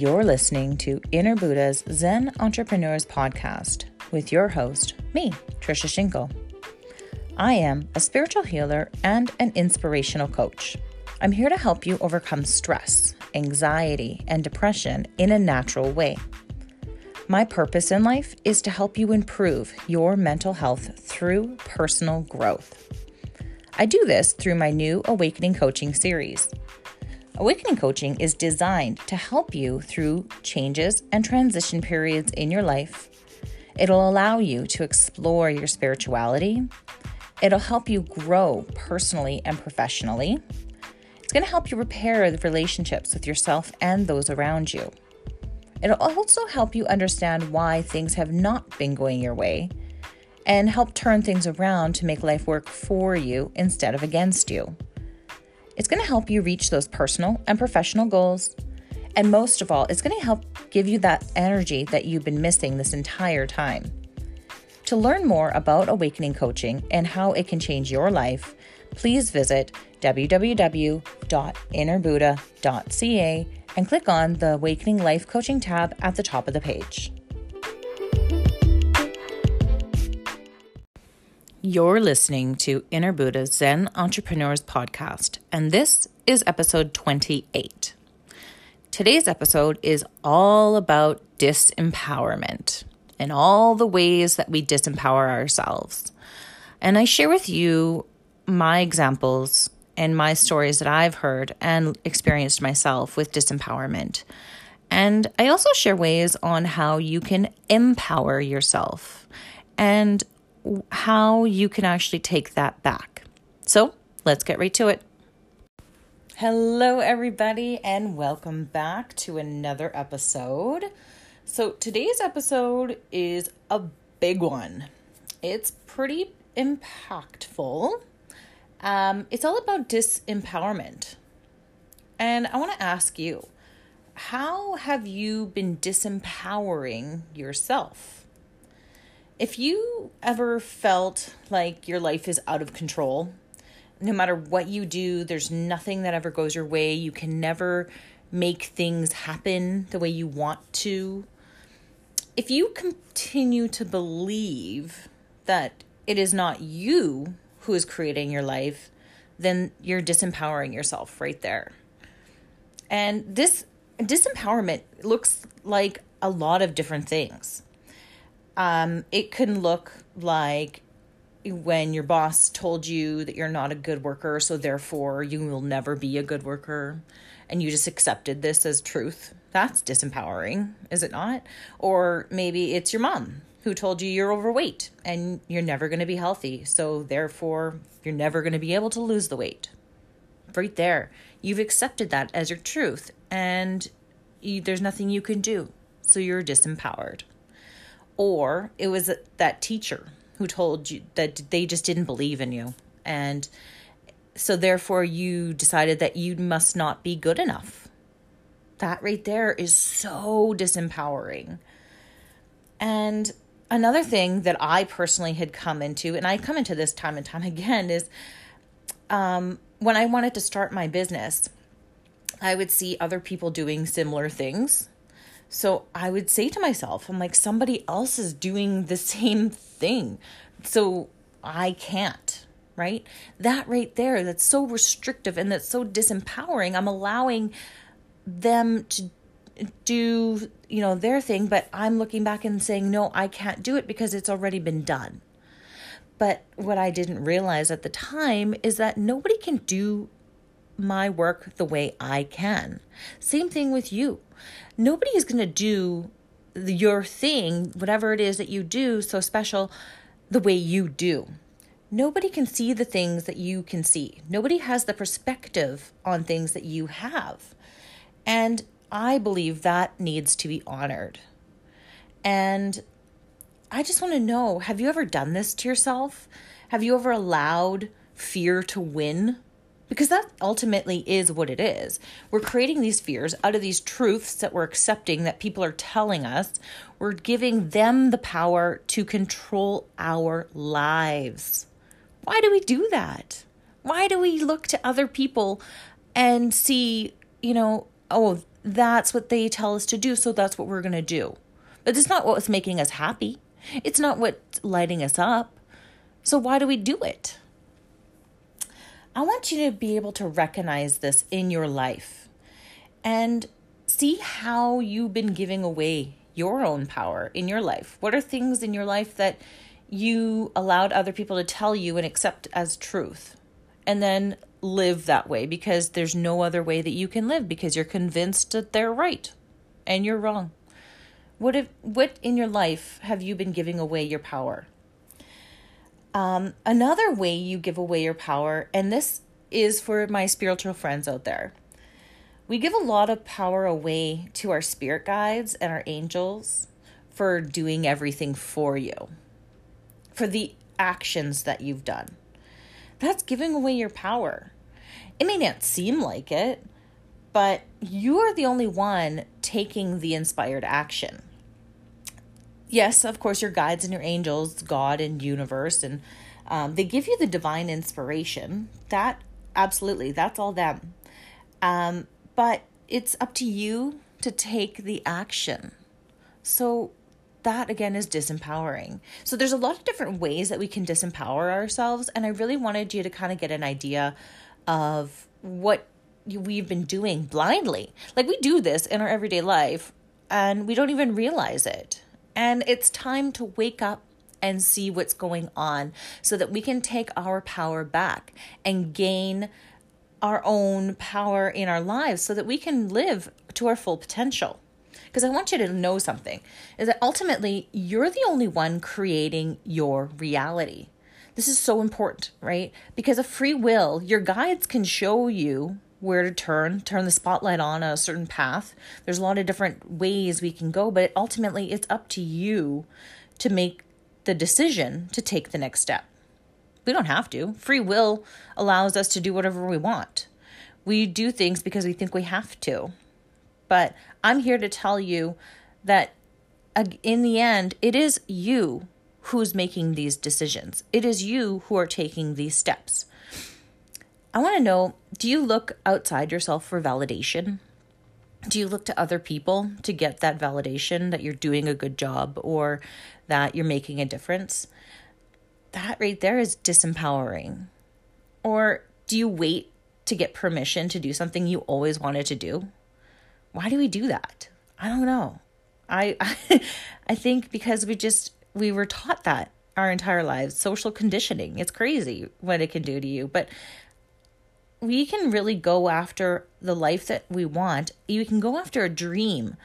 You're listening to Inner Buddha's Zen Entrepreneurs Podcast with your host, me, Trisha Shinko. I am a spiritual healer and an inspirational coach. I'm here to help you overcome stress, anxiety, and depression in a natural way. My purpose in life is to help you improve your mental health through personal growth. I do this through my new Awakening Coaching series. Awakening Coaching is designed to help you through changes and transition periods in your life. It'll allow you to explore your spirituality. It'll help you grow personally and professionally. It's going to help you repair the relationships with yourself and those around you. It'll also help you understand why things have not been going your way and help turn things around to make life work for you instead of against you. It's going to help you reach those personal and professional goals. And most of all, it's going to help give you that energy that you've been missing this entire time. To learn more about Awakening Coaching and how it can change your life, please visit www.innerbuddha.ca and click on the Awakening Life Coaching tab at the top of the page. You're listening to Inner Buddha Zen Entrepreneurs Podcast, and this is episode 28. Today's episode is all about disempowerment and all the ways that we disempower ourselves. And I share with you my examples and my stories that I've heard and experienced myself with disempowerment. And I also share ways on how you can empower yourself and how you can actually take that back. So let's get right to it. Hello, everybody, and welcome back to another episode. So, today's episode is a big one. It's pretty impactful. Um, it's all about disempowerment. And I want to ask you how have you been disempowering yourself? If you ever felt like your life is out of control, no matter what you do, there's nothing that ever goes your way, you can never make things happen the way you want to. If you continue to believe that it is not you who is creating your life, then you're disempowering yourself right there. And this disempowerment looks like a lot of different things. Um, it can look like when your boss told you that you're not a good worker, so therefore you will never be a good worker, and you just accepted this as truth. That's disempowering, is it not? Or maybe it's your mom who told you you're overweight and you're never going to be healthy, so therefore you're never going to be able to lose the weight. Right there, you've accepted that as your truth, and you, there's nothing you can do, so you're disempowered or it was that teacher who told you that they just didn't believe in you. And so therefore you decided that you must not be good enough. That right there is so disempowering. And another thing that i personally had come into and i come into this time and time again is um, when i wanted to start my business i would see other people doing similar things so I would say to myself, I'm like, somebody else is doing the same thing. So I can't, right? That right there, that's so restrictive and that's so disempowering. I'm allowing them to do, you know, their thing, but I'm looking back and saying, no, I can't do it because it's already been done. But what I didn't realize at the time is that nobody can do my work the way I can. Same thing with you nobody is going to do your thing, whatever it is that you do so special, the way you do. Nobody can see the things that you can see. Nobody has the perspective on things that you have. And I believe that needs to be honored. And I just want to know have you ever done this to yourself? Have you ever allowed fear to win? Because that ultimately is what it is. We're creating these fears out of these truths that we're accepting that people are telling us. We're giving them the power to control our lives. Why do we do that? Why do we look to other people and see, you know, oh, that's what they tell us to do, so that's what we're going to do. But it's not what's making us happy. It's not what's lighting us up. So why do we do it? I want you to be able to recognize this in your life and see how you've been giving away your own power in your life. What are things in your life that you allowed other people to tell you and accept as truth? And then live that way because there's no other way that you can live because you're convinced that they're right and you're wrong. What if what in your life have you been giving away your power? Um, another way you give away your power, and this is for my spiritual friends out there. We give a lot of power away to our spirit guides and our angels for doing everything for you, for the actions that you've done. That's giving away your power. It may not seem like it, but you are the only one taking the inspired action yes, of course, your guides and your angels, God and universe, and um, they give you the divine inspiration. That absolutely, that's all them. Um, but it's up to you to take the action. So that again is disempowering. So there's a lot of different ways that we can disempower ourselves, and I really wanted you to kind of get an idea of what we've been doing blindly. Like we do this in our everyday life, and we don't even realize it. And it's time to wake up and see what's going on so that we can take our power back and gain our own power in our lives so that we can live to our full potential. Because I want you to know something is that ultimately you're the only one creating your reality. This is so important, right? Because of free will, your guides can show you where to turn, turn the spotlight on a certain path. There's a lot of different ways we can go, but ultimately it's up to you to make the decision to take the next step. We don't have to. Free will allows us to do whatever we want. We do things because we think we have to. But I'm here to tell you that in the end, it is you who's making these decisions. It is you who are taking these steps. I want to know do you look outside yourself for validation? Do you look to other people to get that validation that you're doing a good job or that you're making a difference? That right there is disempowering. Or do you wait to get permission to do something you always wanted to do? Why do we do that? I don't know. I I, I think because we just we were taught that our entire lives, social conditioning. It's crazy what it can do to you. But we can really go after the life that we want. You can go after a dream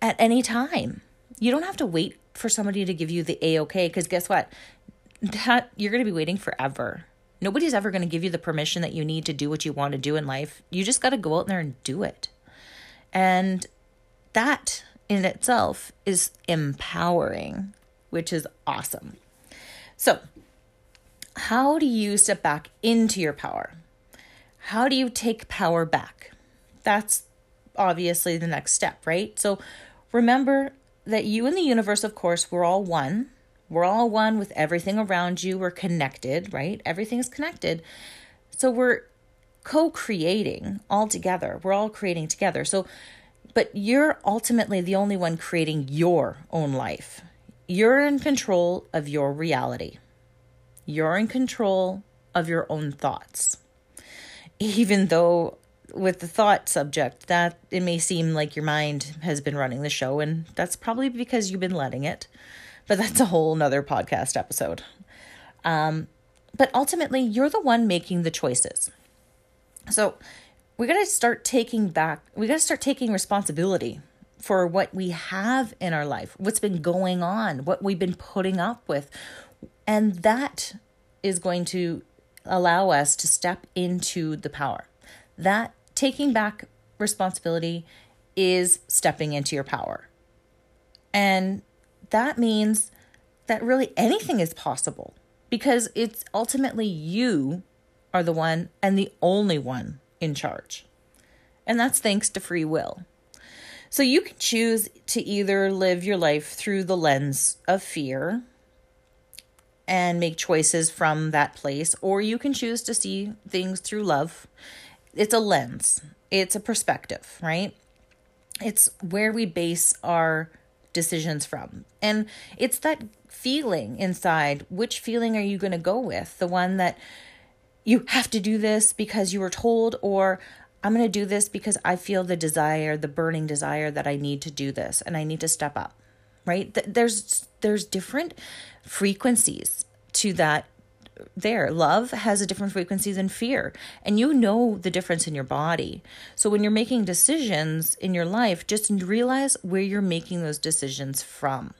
at any time. You don't have to wait for somebody to give you the A OK because guess what? That you're going to be waiting forever. Nobody's ever going to give you the permission that you need to do what you want to do in life. You just got to go out there and do it. And that in itself is empowering, which is awesome. So, how do you step back into your power? How do you take power back? That's obviously the next step, right? So remember that you and the universe, of course, we're all one. We're all one with everything around you. We're connected, right? Everything is connected. So we're co creating all together. We're all creating together. So, but you're ultimately the only one creating your own life. You're in control of your reality, you're in control of your own thoughts even though with the thought subject that it may seem like your mind has been running the show and that's probably because you've been letting it. But that's a whole nother podcast episode. Um, but ultimately you're the one making the choices. So we got to start taking back we got to start taking responsibility for what we have in our life what's been going on what we've been putting up with. And that is going to allow us to step into the power. That taking back responsibility is stepping into your power. And that means that really anything is possible because it's ultimately you are the one and the only one in charge. And that's thanks to free will. So you can choose to either live your life through the lens of fear and make choices from that place, or you can choose to see things through love. It's a lens, it's a perspective, right? It's where we base our decisions from. And it's that feeling inside. Which feeling are you going to go with? The one that you have to do this because you were told, or I'm going to do this because I feel the desire, the burning desire that I need to do this and I need to step up. Right? There's there's different frequencies to that there. Love has a different frequency than fear, and you know the difference in your body. So when you're making decisions in your life, just realize where you're making those decisions from.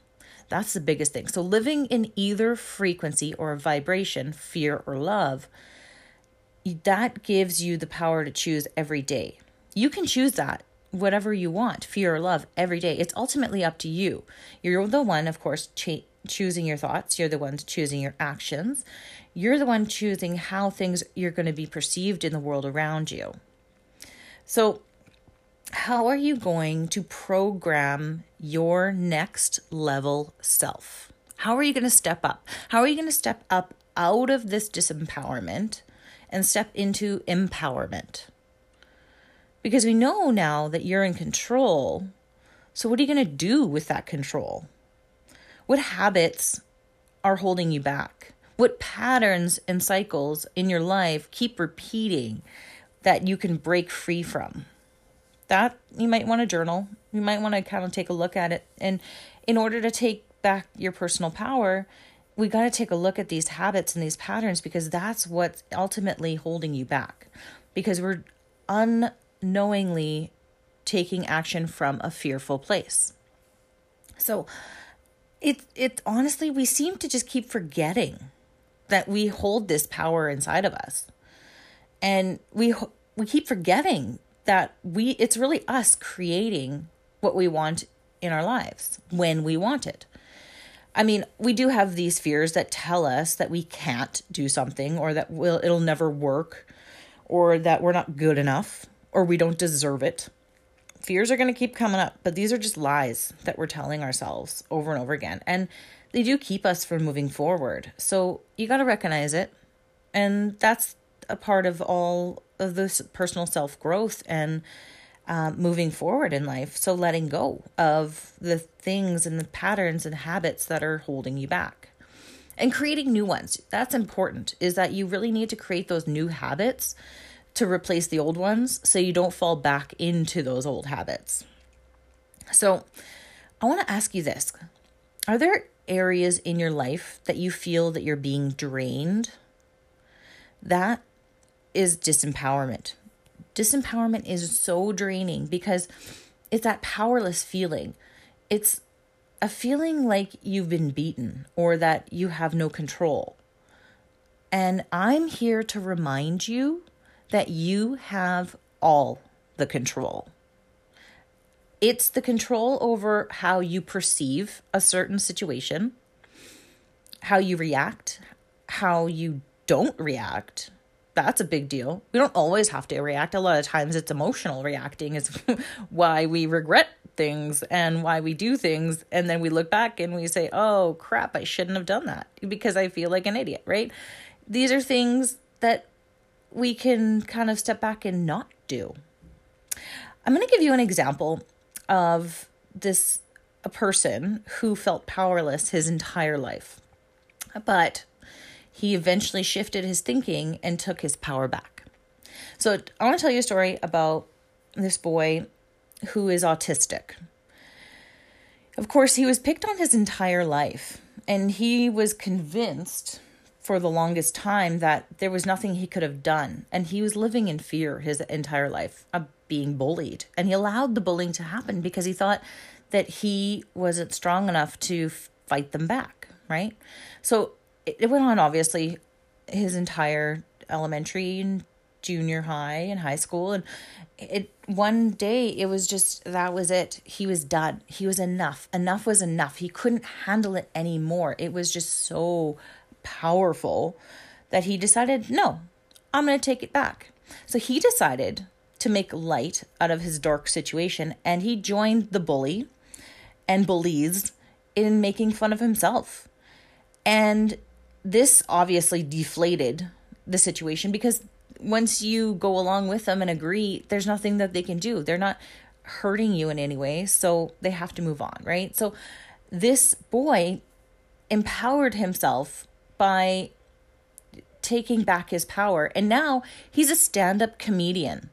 That's the biggest thing. So living in either frequency or vibration, fear or love, that gives you the power to choose every day. You can choose that whatever you want, fear or love, every day. It's ultimately up to you. You're the one, of course, choosing your thoughts. You're the one choosing your actions. You're the one choosing how things you're going to be perceived in the world around you. So, how are you going to program your next level self? How are you going to step up? How are you going to step up out of this disempowerment and step into empowerment. Because we know now that you're in control. So, what are you going to do with that control? What habits are holding you back? What patterns and cycles in your life keep repeating that you can break free from? That you might want to journal. You might want to kind of take a look at it. And in order to take back your personal power, we got to take a look at these habits and these patterns because that's what's ultimately holding you back because we're unknowingly taking action from a fearful place. So it it honestly we seem to just keep forgetting that we hold this power inside of us. And we we keep forgetting that we it's really us creating what we want in our lives when we want it. I mean, we do have these fears that tell us that we can't do something or that will it'll never work or that we're not good enough or we don't deserve it. Fears are going to keep coming up, but these are just lies that we're telling ourselves over and over again. And they do keep us from moving forward. So you got to recognize it. And that's a part of all of this personal self growth and uh, moving forward in life. So letting go of the things and the patterns and habits that are holding you back and creating new ones. That's important, is that you really need to create those new habits to replace the old ones so you don't fall back into those old habits. So I want to ask you this Are there areas in your life that you feel that you're being drained? That is disempowerment disempowerment is so draining because it's that powerless feeling. It's a feeling like you've been beaten or that you have no control. And I'm here to remind you that you have all the control. It's the control over how you perceive a certain situation, how you react, how you don't react, that's a big deal. We don't always have to react. A lot of times it's emotional reacting is why we regret things and why we do things and then we look back and we say, "Oh, crap, I shouldn't have done that because I feel like an idiot," right? These are things that we can kind of step back and not do. I'm going to give you an example of this a person who felt powerless his entire life. But he eventually shifted his thinking and took his power back. So, I want to tell you a story about this boy who is autistic. Of course, he was picked on his entire life, and he was convinced for the longest time that there was nothing he could have done. And he was living in fear his entire life of being bullied. And he allowed the bullying to happen because he thought that he wasn't strong enough to fight them back, right? So it went on obviously his entire elementary and junior high and high school and it one day it was just that was it he was done he was enough enough was enough he couldn't handle it anymore it was just so powerful that he decided no i'm going to take it back so he decided to make light out of his dark situation and he joined the bully and bullies in making fun of himself and this obviously deflated the situation because once you go along with them and agree, there's nothing that they can do. They're not hurting you in any way, so they have to move on, right? So this boy empowered himself by taking back his power. And now he's a stand up comedian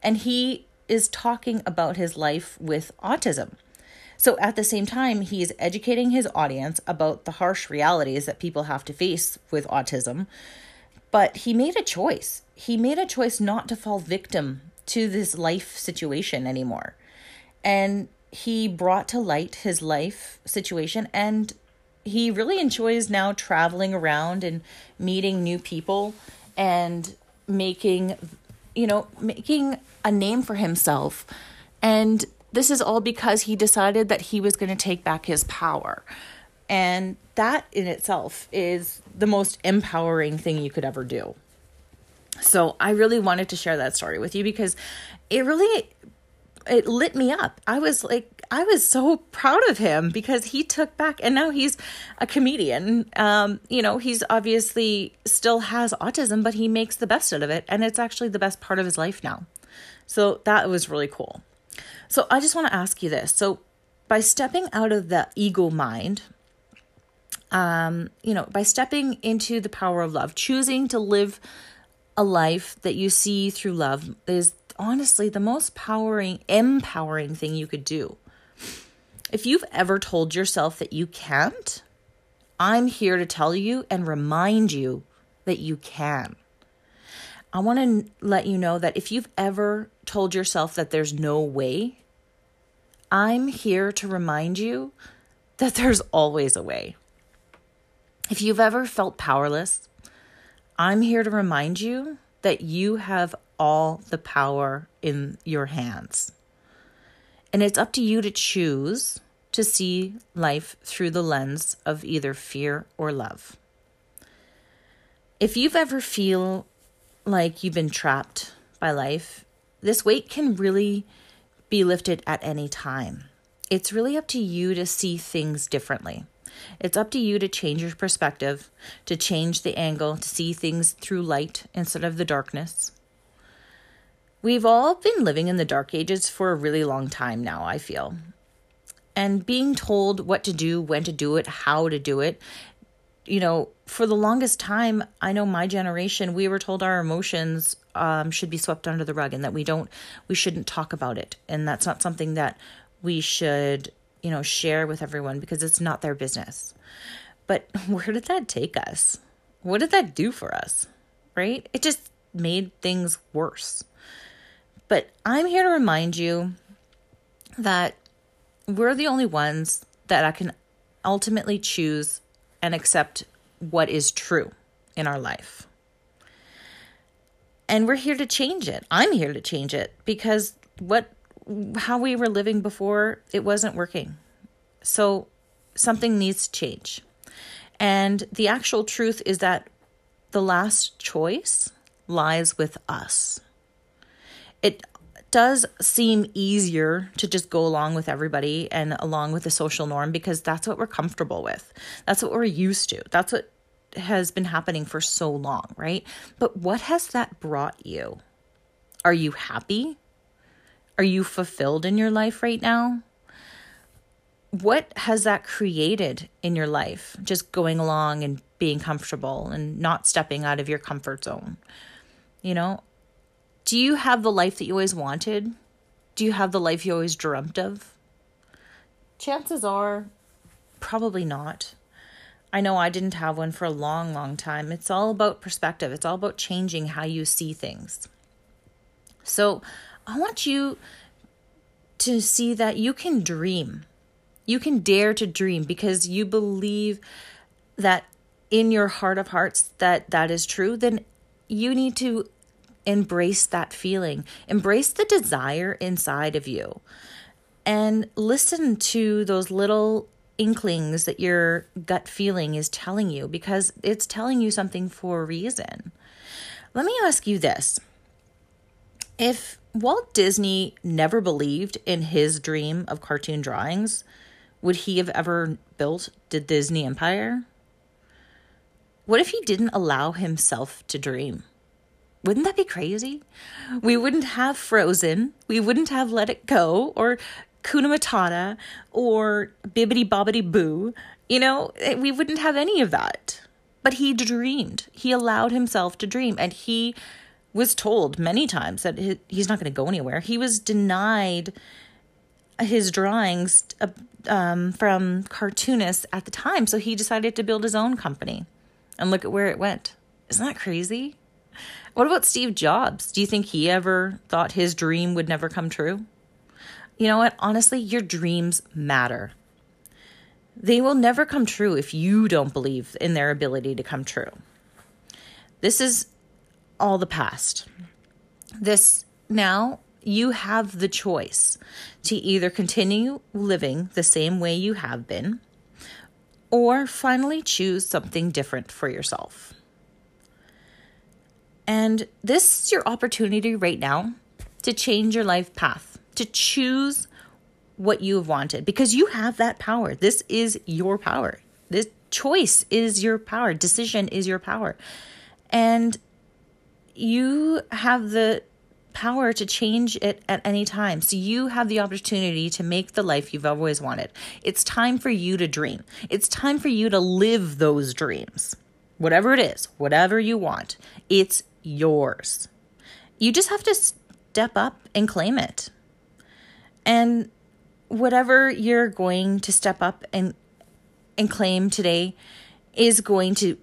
and he is talking about his life with autism. So at the same time, he is educating his audience about the harsh realities that people have to face with autism. But he made a choice. He made a choice not to fall victim to this life situation anymore. And he brought to light his life situation and he really enjoys now traveling around and meeting new people and making you know making a name for himself. And this is all because he decided that he was going to take back his power. And that in itself is the most empowering thing you could ever do. So i really wanted to share that story with you because it really it lit me up. I was like, I was so proud of him because he took back, and now he's a comedian. Um, you know, he's obviously still has autism, but he makes the best out of it, and it's actually the best part of his life now. So that was really cool. So I just want to ask you this. So by stepping out of the ego mind, um, you know, by stepping into the power of love, choosing to live a life that you see through love is honestly the most powering, empowering thing you could do. If you've ever told yourself that you can't, I'm here to tell you and remind you that you can. I want to let you know that if you've ever told yourself that there's no way, I'm here to remind you that there's always a way. If you've ever felt powerless, I'm here to remind you that you have all the power in your hands. And it's up to you to choose to see life through the lens of either fear or love. If you've ever feel like you've been trapped by life, this weight can really be lifted at any time. It's really up to you to see things differently. It's up to you to change your perspective, to change the angle, to see things through light instead of the darkness. We've all been living in the dark ages for a really long time now, I feel. And being told what to do, when to do it, how to do it, you know, for the longest time, I know my generation, we were told our emotions um, should be swept under the rug and that we don't, we shouldn't talk about it. And that's not something that we should, you know, share with everyone because it's not their business. But where did that take us? What did that do for us? Right? It just made things worse. But I'm here to remind you that we're the only ones that I can ultimately choose and accept what is true in our life. And we're here to change it. I'm here to change it because what how we were living before it wasn't working. So something needs to change. And the actual truth is that the last choice lies with us it does seem easier to just go along with everybody and along with the social norm because that's what we're comfortable with. That's what we're used to. That's what has been happening for so long, right? But what has that brought you? Are you happy? Are you fulfilled in your life right now? What has that created in your life? Just going along and being comfortable and not stepping out of your comfort zone. You know, do you have the life that you always wanted? Do you have the life you always dreamt of? Chances are, probably not. I know I didn't have one for a long, long time. It's all about perspective, it's all about changing how you see things. So, I want you to see that you can dream. You can dare to dream because you believe that in your heart of hearts that that is true, then you need to embrace that feeling, embrace the desire inside of you, and listen to those little inklings that your gut feeling is telling you because it's telling you something for a reason. Let me ask you this. If Walt Disney never believed in his dream of cartoon drawings, would he have ever built the Disney Empire? What if he didn't allow himself to dream? Wouldn't that be crazy? We wouldn't have Frozen. We wouldn't have Let It Go or Kuna Matata or Bibbidi Bobbidi Boo. You know, eh, we wouldn't have any of that. But he dreamed. He allowed himself to dream. And he was told many times that he's not going to go anywhere. He was denied his drawings uh, um, from cartoonists at the time. So he decided to build his own company. And look at where it went. Isn't that crazy? What about Steve Jobs? Do you think he ever thought his dream would never come true? You know what? Honestly, your dreams matter. They will never come true if you don't believe in their ability to come true. This is all the past. This now you have the choice to either continue living the same way you have been or finally choose something different for yourself. And this is your opportunity right now to change your life path, to choose what you have wanted because you have that power. This is your power. This choice is your power. Decision is your power. And you have the power to change it at any time. So you have the opportunity to make the life you've always wanted. It's time for you to dream. It's time for you to live those dreams. Whatever it is, whatever you want, it's yours. You just have to step up and claim it. And whatever you're going to step up and and claim today is going to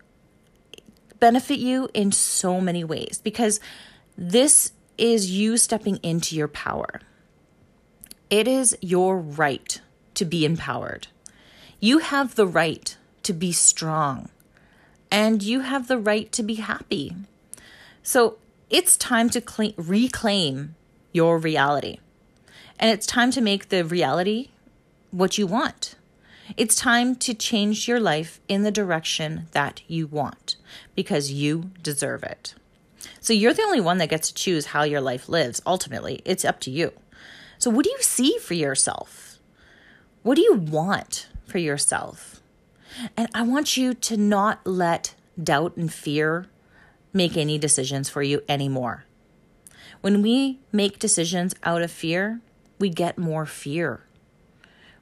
benefit you in so many ways because this is you stepping into your power. It is your right to be empowered. You have the right to be strong and you have the right to be happy. So it's time to cl- reclaim your reality. And it's time to make the reality what you want. It's time to change your life in the direction that you want because you deserve it. So you're the only one that gets to choose how your life lives. Ultimately, it's up to you. So, what do you see for yourself? What do you want for yourself? And I want you to not let doubt and fear make any decisions for you anymore. When we make decisions out of fear, we get more fear.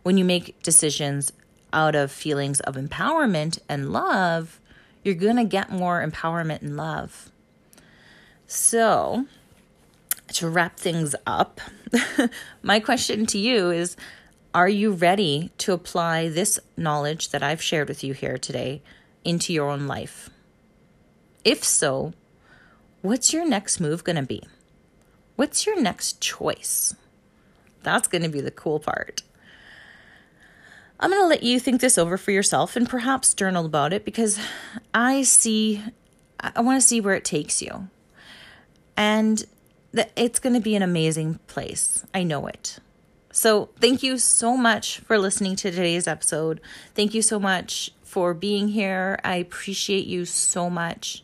When you make decisions out of feelings of empowerment and love, you're going to get more empowerment and love. So, to wrap things up, my question to you is Are you ready to apply this knowledge that I've shared with you here today into your own life? If so, what's your next move going to be? What's your next choice? That's going to be the cool part. I'm going to let you think this over for yourself and perhaps journal about it because I see, I want to see where it takes you. And that it's going to be an amazing place. I know it. So, thank you so much for listening to today's episode. Thank you so much for being here. I appreciate you so much.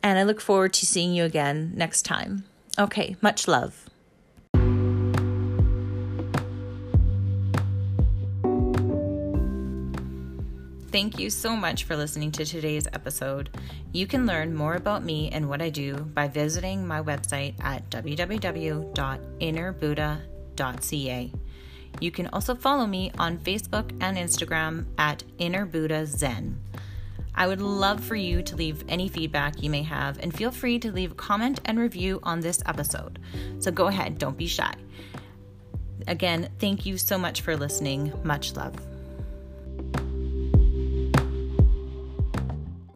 And I look forward to seeing you again next time. Okay, much love. Thank you so much for listening to today's episode. You can learn more about me and what I do by visiting my website at www.innerbuddha.ca. You can also follow me on Facebook and Instagram at Inner Buddha Zen. I would love for you to leave any feedback you may have and feel free to leave a comment and review on this episode. So go ahead, don't be shy. Again, thank you so much for listening. Much love.